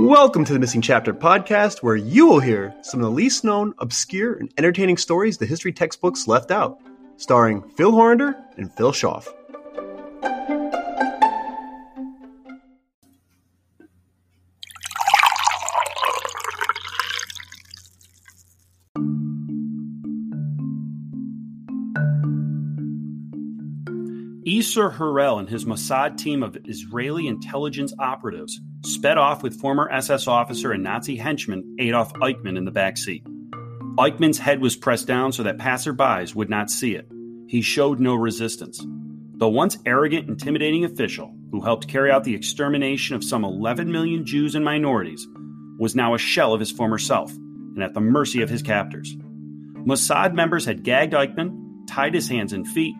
Welcome to the Missing Chapter podcast, where you will hear some of the least known, obscure, and entertaining stories the history textbooks left out, starring Phil Horander and Phil Schaff. Isser Harel and his Mossad team of Israeli intelligence operatives sped off with former SS officer and Nazi henchman Adolf Eichmann in the back seat. Eichmann's head was pressed down so that passerbys would not see it. He showed no resistance. The once arrogant, intimidating official who helped carry out the extermination of some 11 million Jews and minorities was now a shell of his former self and at the mercy of his captors. Mossad members had gagged Eichmann, tied his hands and feet,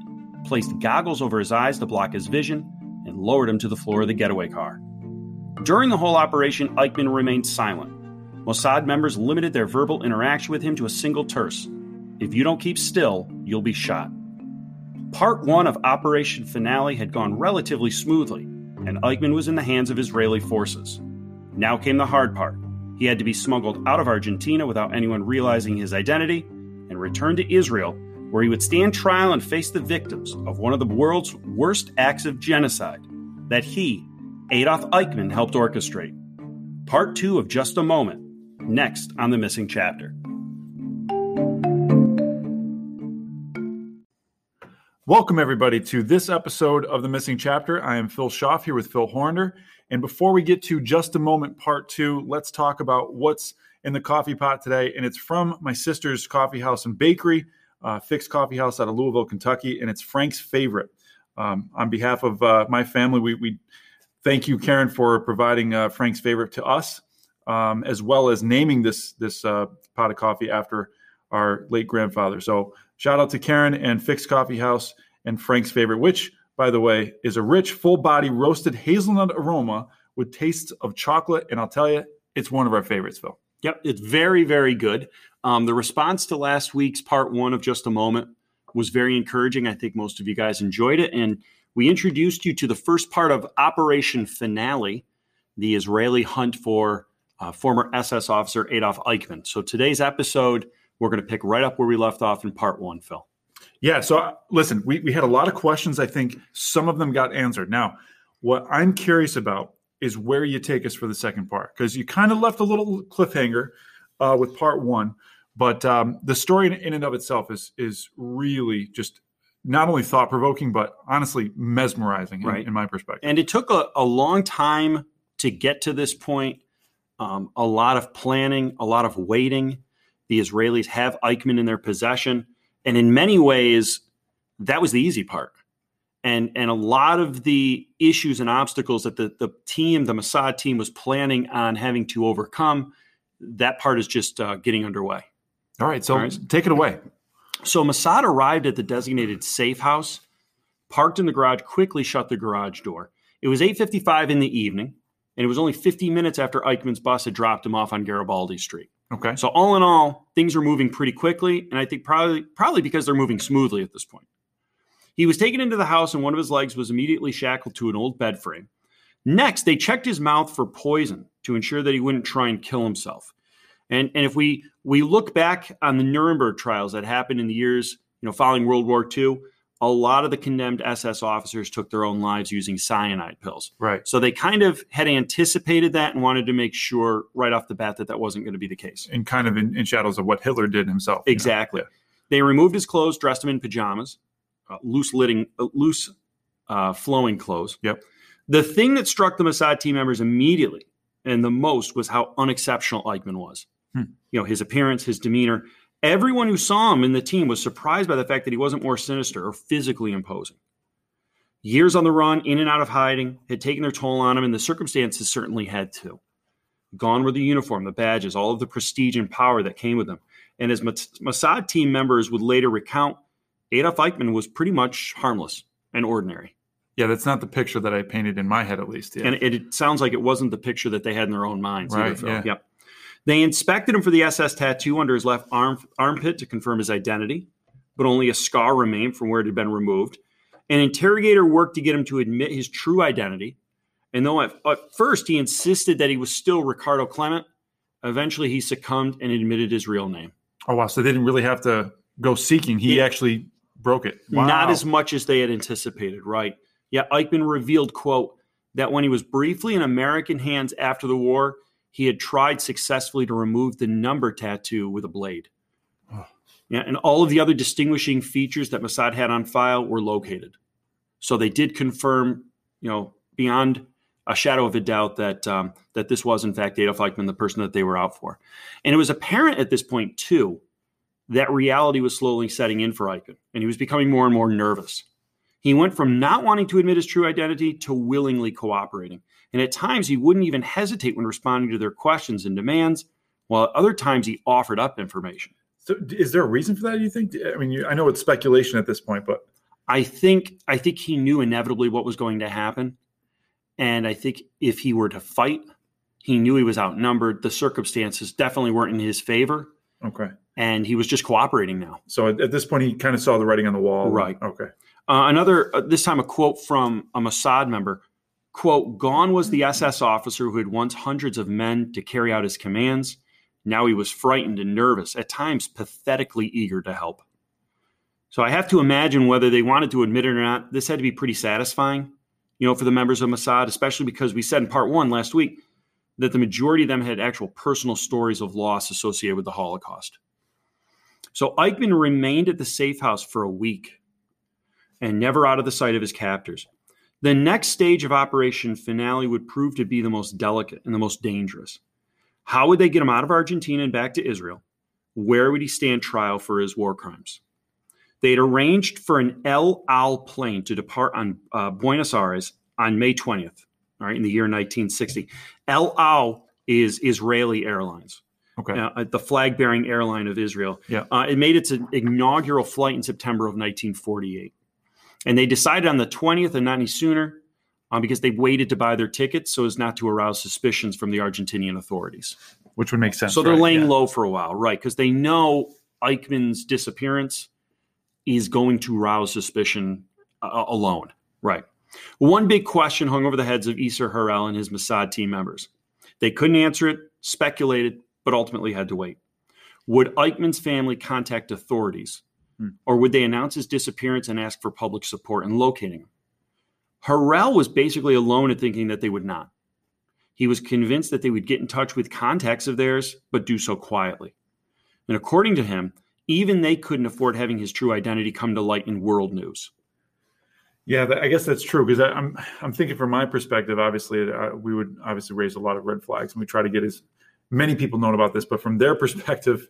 placed goggles over his eyes to block his vision, and lowered him to the floor of the getaway car. During the whole operation, Eichmann remained silent. Mossad members limited their verbal interaction with him to a single terse If you don't keep still, you'll be shot. Part one of Operation Finale had gone relatively smoothly, and Eichmann was in the hands of Israeli forces. Now came the hard part. He had to be smuggled out of Argentina without anyone realizing his identity and returned to Israel where he would stand trial and face the victims of one of the world's worst acts of genocide that he, Adolf Eichmann, helped orchestrate. Part two of Just a Moment, next on The Missing Chapter. Welcome, everybody, to this episode of The Missing Chapter. I am Phil Schaff here with Phil Horander. And before we get to Just a Moment Part two, let's talk about what's in the coffee pot today. And it's from my sister's coffee house and bakery uh, Fixed Coffee House out of Louisville, Kentucky, and it's Frank's favorite. Um, on behalf of uh, my family, we, we, thank you, Karen, for providing uh, Frank's favorite to us, um, as well as naming this this uh, pot of coffee after our late grandfather. So shout out to Karen and Fixed Coffee House and Frank's favorite, which, by the way, is a rich, full body roasted hazelnut aroma with tastes of chocolate. And I'll tell you, it's one of our favorites, Phil. Yep, it's very, very good. Um, the response to last week's part one of Just a Moment was very encouraging. I think most of you guys enjoyed it. And we introduced you to the first part of Operation Finale, the Israeli hunt for uh, former SS officer Adolf Eichmann. So today's episode, we're going to pick right up where we left off in part one, Phil. Yeah. So uh, listen, we, we had a lot of questions. I think some of them got answered. Now, what I'm curious about is where you take us for the second part because you kind of left a little cliffhanger uh, with part one, but um, the story in and of itself is is really just not only thought provoking but honestly mesmerizing right. in, in, my perspective. And it took a, a, long time to get to this point. Um, a lot of planning, a lot of waiting. The Israelis have Eichmann in their possession, and in many ways, that was the easy part and and a lot of the issues and obstacles that the the team, the Mossad team, was planning on having to overcome, that part is just uh, getting underway. All right, so All right. take it away. So Mossad arrived at the designated safe house, parked in the garage, quickly shut the garage door. It was 8:55 in the evening, and it was only 50 minutes after Eichmann's bus had dropped him off on Garibaldi Street. Okay. So all in all, things are moving pretty quickly, and I think probably probably because they're moving smoothly at this point. He was taken into the house and one of his legs was immediately shackled to an old bed frame. Next, they checked his mouth for poison to ensure that he wouldn't try and kill himself. And, and if we, we look back on the Nuremberg trials that happened in the years you know, following World War II, a lot of the condemned SS officers took their own lives using cyanide pills. Right. So they kind of had anticipated that and wanted to make sure right off the bat that that wasn't going to be the case. And kind of in, in shadows of what Hitler did himself. Exactly. They removed his clothes, dressed him in pajamas uh, loose litting, uh, loose uh, flowing clothes. Yep. The thing that struck the Mossad team members immediately and the most was how unexceptional Eichmann was. Hmm. You know, his appearance, his demeanor. Everyone who saw him in the team was surprised by the fact that he wasn't more sinister or physically imposing. Years on the run, in and out of hiding, had taken their toll on him, and the circumstances certainly had too. Gone were the uniform, the badges, all of the prestige and power that came with them. And as Mossad team members would later recount, Adolf Eichmann was pretty much harmless and ordinary. Yeah, that's not the picture that I painted in my head, at least. Yeah. And it, it sounds like it wasn't the picture that they had in their own minds. Right. Either, yeah. Yep. They inspected him for the SS tattoo under his left arm, armpit to confirm his identity, but only a scar remained from where it had been removed. An interrogator worked to get him to admit his true identity, And though at, at first he insisted that he was still Ricardo Klement, eventually he succumbed and admitted his real name. Oh wow! So they didn't really have to go seeking. He Yeah. actually broke it. Wow. Not as much as they had anticipated, right? Yeah, Eichmann revealed, quote, that when he was briefly in American hands after the war, he had tried successfully to remove the number tattoo with a blade. Oh. Yeah, and all of the other distinguishing features that Mossad had on file were located. So they did confirm, you know, beyond a shadow of a doubt that um, that this was in fact Adolf Eichmann, the person that they were out for. And it was apparent at this point too that reality was slowly setting in for Eichmann, and he was becoming more and more nervous. He went from not wanting to admit his true identity to willingly cooperating. And at times, he wouldn't even hesitate when responding to their questions and demands, while at other times, he offered up information. So is there a reason for that? Do you think? I mean, you, I know it's speculation at this point, but I think I think he knew inevitably what was going to happen, and I think if he were to fight, he knew he was outnumbered. The circumstances definitely weren't in his favor, okay. and he was just cooperating now. So at, at this point, he kind of saw the writing on the wall. Right. Okay. Uh, another, uh, this time a quote from a Mossad member quote, Gone was the mm-hmm. SS officer who had once hundreds of men to carry out his commands. Now he was frightened and nervous, at times pathetically eager to help. So I have to imagine whether they wanted to admit it or not, this had to be pretty satisfying, you know, for the members of Mossad, especially because we said in part one last week that the majority of them had actual personal stories of loss associated with the Holocaust. So Eichmann remained at the safe house for a week and never out of the sight of his captors. The next stage of Operation Finale would prove to be the most delicate and the most dangerous. How would they get him out of Argentina and back to Israel? Where would he stand trial for his war crimes? They had arranged for an El Al plane to depart on uh, Buenos Aires on May 20th, all right, in the year 1960. El Al is Israeli Airlines Okay. uh, the flag bearing airline of Israel. Yeah. Uh, it made its inaugural flight in September of 1948. And they decided on the 20th and not any sooner uh, because they waited to buy their tickets so as not to arouse suspicions from the Argentinian authorities. Which would make sense. So they're right? laying Yeah. low for a while, right? Because they know Eichmann's disappearance is going to rouse suspicion uh, alone, right? One big question hung over the heads of Isser Harel and his Mossad team members. They couldn't answer it, speculated, but ultimately had to wait. Would Eichmann's family contact authorities, Hmm. or would they announce his disappearance and ask for public support in locating him? Harel was basically alone in thinking that they would not. He was convinced that they would get in touch with contacts of theirs, but do so quietly. And according to him, even they couldn't afford having his true identity come to light in world news. Yeah, I guess that's true because I'm I'm thinking from my perspective. Obviously, uh, we would obviously raise a lot of red flags, and we try to get as many people known about this. But from their perspective,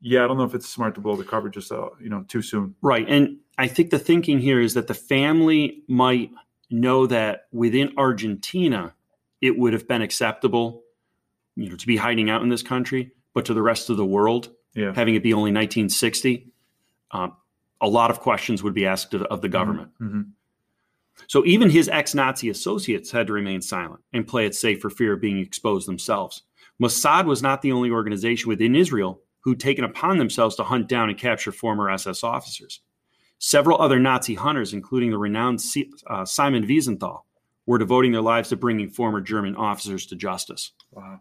yeah, I don't know if it's smart to blow the cover just uh, you know too soon. Right. And I think the thinking here is that the family might know that within Argentina, it would have been acceptable, you know, to be hiding out in this country, but to the rest of the world, Yeah, having it be only 1960, um, a lot of questions would be asked of, of the government. hmm So even his ex-Nazi associates had to remain silent and play it safe for fear of being exposed themselves. Mossad was not the only organization within Israel who'd taken upon themselves to hunt down and capture former SS officers. Several other Nazi hunters, including the renowned Si- uh, Simon Wiesenthal, were devoting their lives to bringing former German officers to justice. Wow.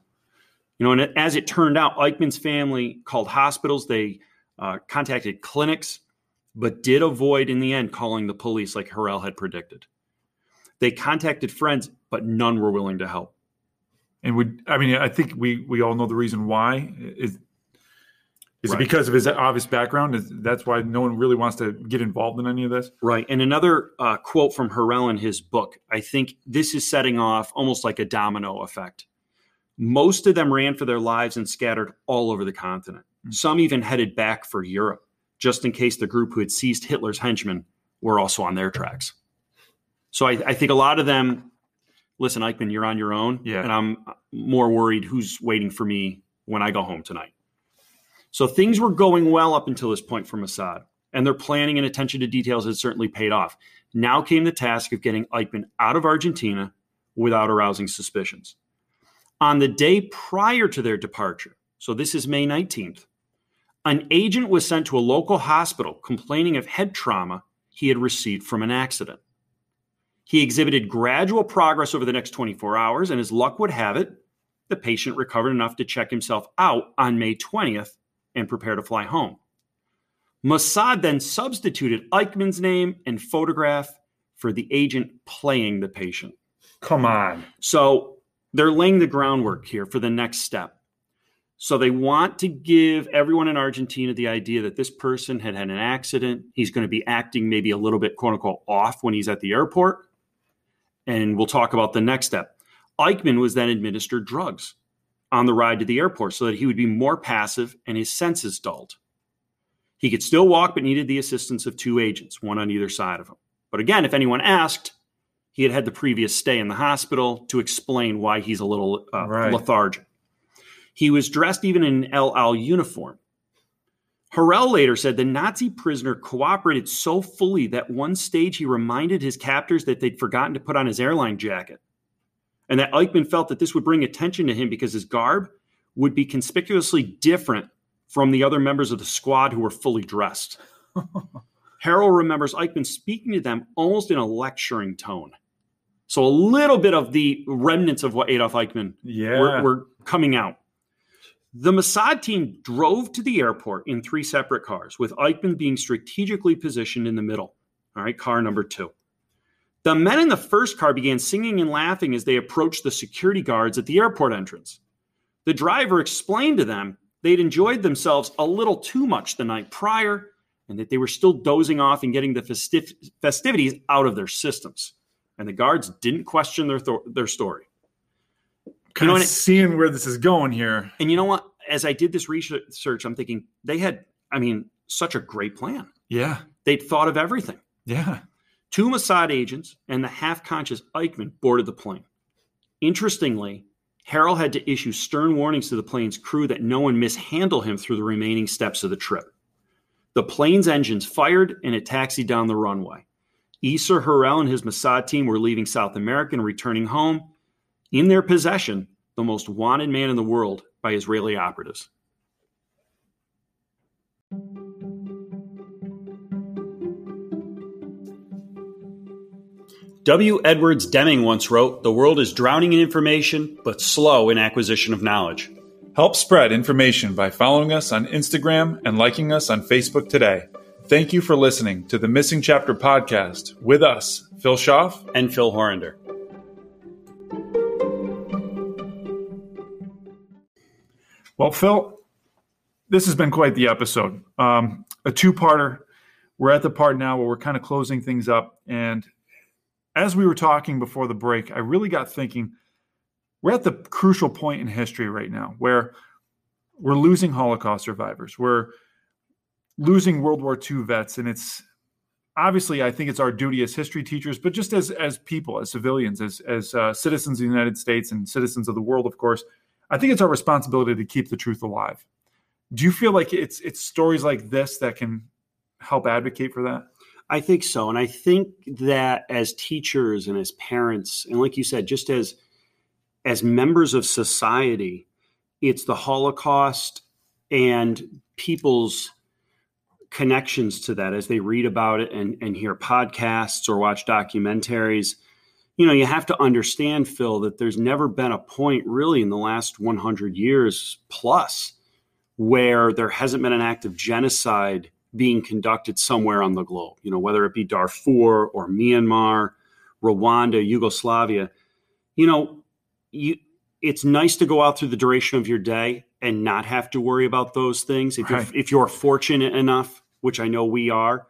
You know, and as it turned out, Eichmann's family called hospitals. They uh, contacted clinics, but did avoid in the end calling the police like Harel had predicted. They contacted friends, but none were willing to help. And would I mean I think we we all know the reason why is is Right. it because of his obvious background? Is that's why no one really wants to get involved in any of this? Right. And another uh, quote from Harel in his book I think this is setting off almost like a domino effect. Most of them ran for their lives and scattered all over the continent. Mm. Some even headed back for Europe, just in case the group who had seized Hitler's henchmen were also on their tracks. So I, I think a lot of them, listen, Eichmann, you're on your own. Yeah. And I'm more worried who's waiting for me when I go home tonight. So things were going well up until this point for Mossad, and their planning and attention to details had certainly paid off. Now came the task of getting Eichmann out of Argentina without arousing suspicions. On the day prior to their departure, so this is May 19th, an agent was sent to a local hospital complaining of head trauma he had received from an accident. He exhibited gradual progress over the next 24 hours, and as luck would have it, the patient recovered enough to check himself out on May 20th and prepare to fly home. Mossad then substituted Eichmann's name and photograph for the agent playing the patient. Come on. So they're laying the groundwork here for the next step. So they want to give everyone in Argentina the idea that this person had had an accident. He's going to be acting maybe a little bit, quote unquote, off when he's at the airport. And we'll talk about the next step. Eichmann was then administered drugs on the ride to the airport so that he would be more passive and his senses dulled. He could still walk, but needed the assistance of two agents, one on either side of him. But again, if anyone asked, he had had the previous stay in the hospital to explain why he's a little uh, right. lethargic. He was dressed even in an El Al uniform. Harel later said the Nazi prisoner cooperated so fully that one stage he reminded his captors that they'd forgotten to put on his airline jacket and that Eichmann felt that this would bring attention to him because his garb would be conspicuously different from the other members of the squad who were fully dressed. Harel remembers Eichmann speaking to them almost in a lecturing tone. So a little bit of the remnants of what Adolf Eichmann yeah. were, were coming out. The Mossad team drove to the airport in three separate cars, with Eichmann being strategically positioned in the middle. All right, car number two. The men in the first car began singing and laughing as they approached the security guards at the airport entrance. The driver explained to them they'd enjoyed themselves a little too much the night prior and that they were still dozing off and getting the festiv- festivities out of their systems. And the guards didn't question their, th- their story. Kind you know, of seeing where this is going here. And you know what? As I did this research, I'm thinking they had, I mean, such a great plan. Yeah. They'd thought of everything. Yeah. Two Mossad agents and the half conscious Eichmann boarded the plane. Interestingly, Harel had to issue stern warnings to the plane's crew that no one mishandle him through the remaining steps of the trip. The plane's engines fired and it taxied down the runway. Isser Harel and his Mossad team were leaving South America and returning home. In their possession, the most wanted man in the world by Israeli operatives. W. Edwards Deming once wrote The world is drowning in information, but slow in acquisition of knowledge. Help spread information by following us on Instagram and liking us on Facebook today. Thank you for listening to the Missing Chapter podcast with us, Phil Schaff and Phil Horander. Well, Phil, this has been quite the episode. Um, a two parter. We're at the part now where we're kind of closing things up. And as we were talking before the break, I really got thinking we're at the crucial point in history right now where we're losing Holocaust survivors. We're losing World War II vets. And it's obviously, I think it's our duty as history teachers, but just as, as people, as civilians, as, as uh, citizens of the United States and citizens of the world, of course, I think it's our responsibility to keep the truth alive. Do you feel like it's it's stories like this that can help advocate for that? I think so. And I think that as teachers and as parents, and like you said, just as as members of society, it's the Holocaust and people's connections to that as they read about it and, and hear podcasts or watch documentaries. You know, you have to understand, Phil, that there's never been a point really in the last 100 years plus where there hasn't been an act of genocide being conducted somewhere on the globe, you know, whether it be Darfur or Myanmar, Rwanda, Yugoslavia, you know, you, it's nice to go out through the duration of your day and not have to worry about those things if, right. you're, if you're fortunate enough, which I know we are,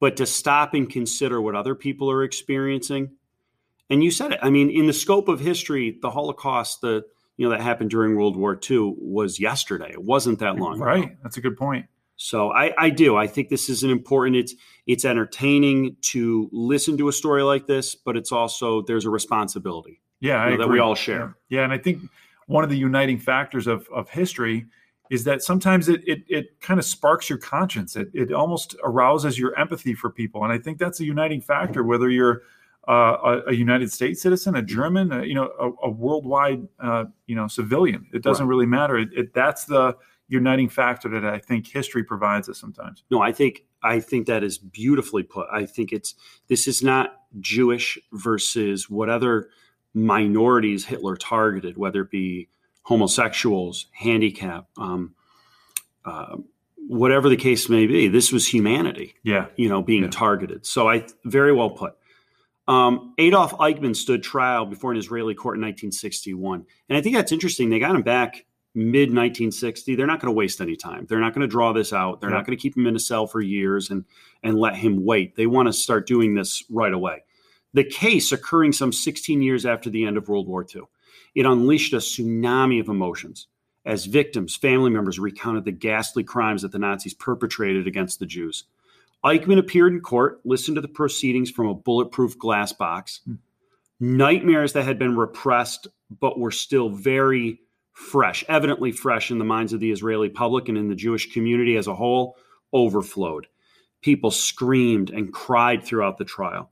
but to stop and consider what other people are experiencing. And you said it. I mean, in the scope of history, the Holocaust, the you know that happened during World War II was yesterday. It wasn't that long right. Ago. That's a good point. So I, I do. I think this is an important. It's it's entertaining to listen to a story like this, but it's also there's a responsibility. Yeah, you know, that we all share. Yeah. yeah, and I think one of the uniting factors of of history is that sometimes it it, it kind of sparks your conscience. It it almost arouses your empathy for people, and I think that's a uniting factor. Whether you're uh, a, a, United States citizen, a German, a, you know, a, a worldwide, uh, you know, civilian. It doesn't right. really matter. It, it, that's the uniting factor that I think history provides us sometimes. No, I think I think that is beautifully put. I think it's this is not Jewish versus what other minorities Hitler targeted, whether it be homosexuals, handicap, um, uh, whatever the case may be. This was humanity, Yeah. you know, being Yeah. targeted. So I very well put. Um, Adolf Eichmann stood trial before an Israeli court in 1961, and I think that's interesting. They got him back mid 1960. They're not going to waste any time. They're not going to draw this out. They're Yeah. not going to keep him in a cell for years and and let him wait. They want to start doing this right away. The case occurring some 16 years after the end of World War II, it unleashed a tsunami of emotions as victims, family members recounted the ghastly crimes that the Nazis perpetrated against the Jews. Eichmann appeared in court, listened to the proceedings from a bulletproof glass box. Hmm. Nightmares that had been repressed but were still very fresh, evidently fresh in the minds of the Israeli public and in the Jewish community as a whole, overflowed. People screamed and cried throughout the trial.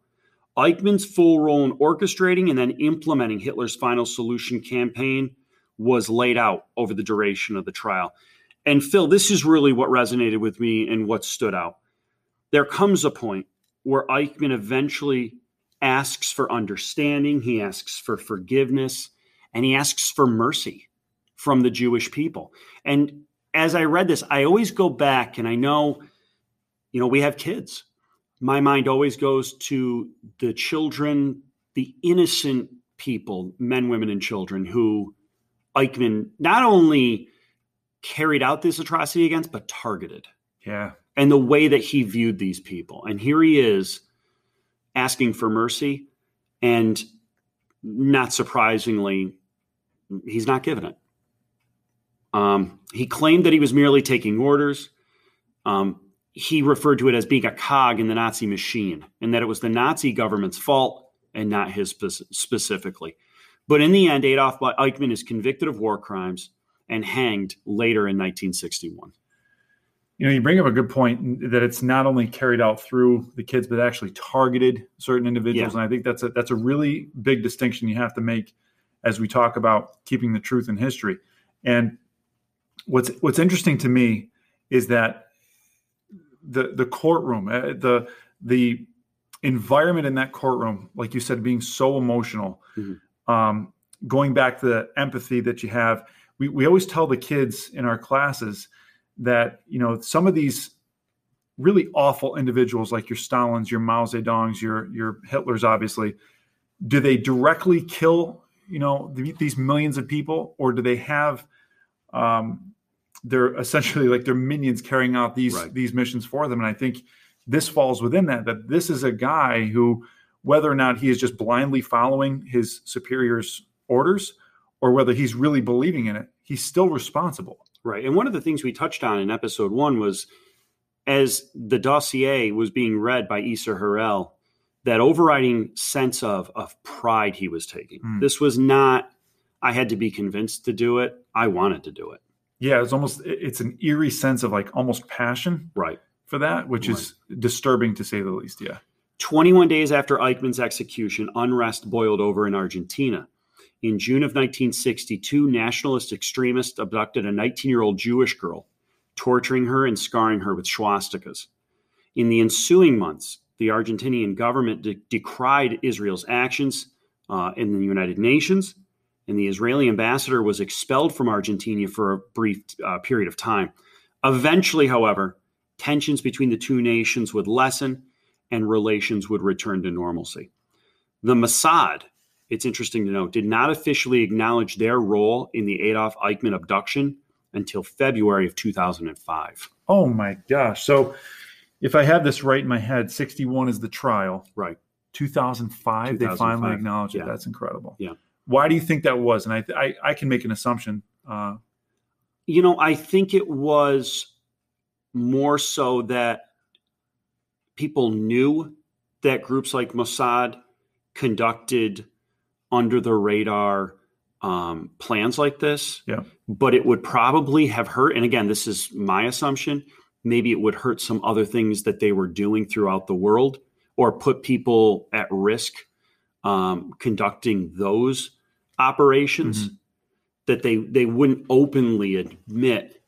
Eichmann's full role in orchestrating and then implementing Hitler's final solution campaign was laid out over the duration of the trial. And Phil, this is really what resonated with me and what stood out. There comes a point where Eichmann eventually asks for understanding, he asks for forgiveness, and he asks for mercy from the Jewish people. And as I read this, I always go back and I know, you know, we have kids. My mind always goes to the children, the innocent people, men, women, and children who Eichmann not only carried out this atrocity against, but targeted Yeah. and the way that he viewed these people. And here he is asking for mercy, and not surprisingly, he's not given it. Um, he claimed that he was merely taking orders. Um, he referred to it as being a cog in the Nazi machine, and that it was the Nazi government's fault and not his specifically. But in the end, Adolf Eichmann is convicted of war crimes and hanged later in 1961. You know, you bring up a good point that it's not only carried out through the kids, but actually targeted certain individuals. Yeah. And I think that's a that's a really big distinction you have to make as we talk about keeping the truth in history. And what's what's interesting to me is that the the courtroom, uh, the the environment in that courtroom, like you said, being so emotional, Mhm. um, going back to the empathy that you have. We we always tell the kids in our classes that you know some of these really awful individuals like your Stalins, your Mao Zedongs, your your Hitlers, obviously, do they directly kill you know th- these millions of people, or do they have um, they're essentially like their minions carrying out these Right. these missions for them? And I think this falls within that. That this is a guy who, whether or not he is just blindly following his superiors' orders, or whether he's really believing in it, he's still responsible. Right. And one of the things we touched on in episode one was as the dossier was being read by Isser Harel, that overriding sense of, of pride he was taking. Hmm. This was not, I had to be convinced to do it. I wanted to do it. Yeah, it's almost it's an eerie sense of like almost passion Right. for that, which is disturbing to say the least. Yeah. 21 days after Eichmann's execution, unrest boiled over in Argentina. In June of 1962, nationalist extremists abducted a 19 year old Jewish girl, torturing her and scarring her with swastikas. In the ensuing months, the Argentinian government de- decried Israel's actions uh, in the United Nations, and the Israeli ambassador was expelled from Argentina for a brief uh, period of time. Eventually, however, tensions between the two nations would lessen and relations would return to normalcy. The Mossad, it's interesting to note, did not officially acknowledge their role in the Adolf Eichmann abduction until February of 2005. Oh my gosh. So if I have this right in my head, 61 is the trial. Right. 2005, they finally acknowledged yeah. it. That's incredible. Yeah. Why do you think that was? And I I, I can make an assumption. Uh, You know, I think it was more so that people knew that groups like Mossad conducted under the radar um, plans like this. Yeah. But it would probably have hurt. And again, this is my assumption. Maybe it would hurt some other things that they were doing throughout the world or put people at risk um, conducting those operations mm-hmm. that they they wouldn't openly admit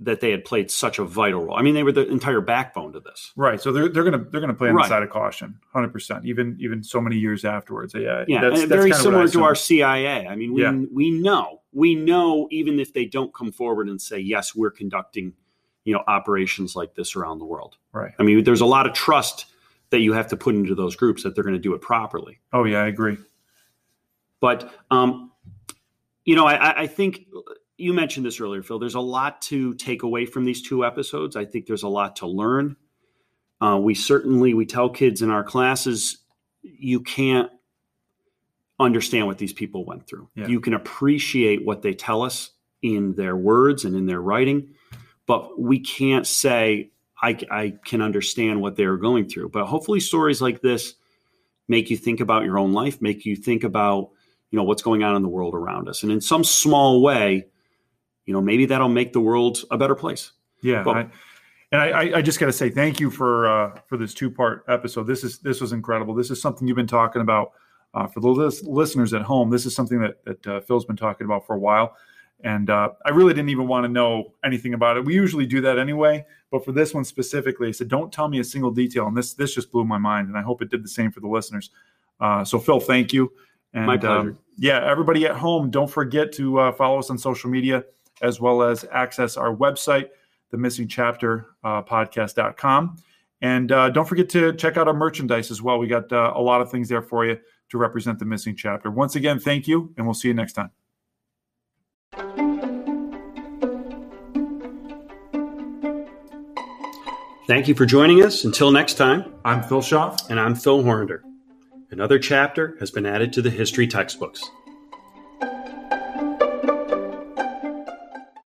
that they had played such a vital role. I mean, they were the entire backbone to this. Right. So they're they're gonna they're gonna play on Right. the side of caution, hundred percent. Even even so many years afterwards. Yeah. Yeah, That's, and that's very kinda what I similar to our CIA. I mean, we Yeah. we know we know even if they don't come forward and say yes, we're conducting you know operations like this around the world. Right. I mean, there's a lot of trust that you have to put into those groups that they're going to do it properly. Oh yeah, I agree. But um, you know, I, I- think you mentioned this earlier, Phil. There's a lot to take away from these two episodes. I think there's a lot to learn. Uh, we certainly we tell kids in our classes you can't understand what these people went through. Yeah. You can appreciate what they tell us in their words and in their writing, but we can't say I, I can understand what they're going through. But hopefully, stories like this make you think about your own life, make you think about you know what's going on in the world around us, and in some small way, you know maybe that'll make the world a better place. Yeah. Well- I, and I, I- I just got to say thank you for uh, for this two part episode. This is this was incredible. This is something you've been talking about uh, for the lis- listeners at home. This is something that that uh, Phil's been talking about for a while, and uh, I really didn't even want to know anything about it. We usually do that anyway, but for this one specifically, I said, "Don't tell me a single detail." And this this just blew my mind, and I hope it did the same for the listeners. Uh, so, Phil, thank you. And, My pleasure. Um, yeah, everybody at home, don't forget to uh, follow us on social media as well as access our website, the missing chapter uh, podcast.com. And uh, don't forget to check out our merchandise as well. We got uh, a lot of things there for you to represent the missing chapter. Once again, thank you, and we'll see you next time. Thank you for joining us. Until next time, I'm Phil Schaff. and I'm Phil Horander. Another chapter has been added to the history textbooks.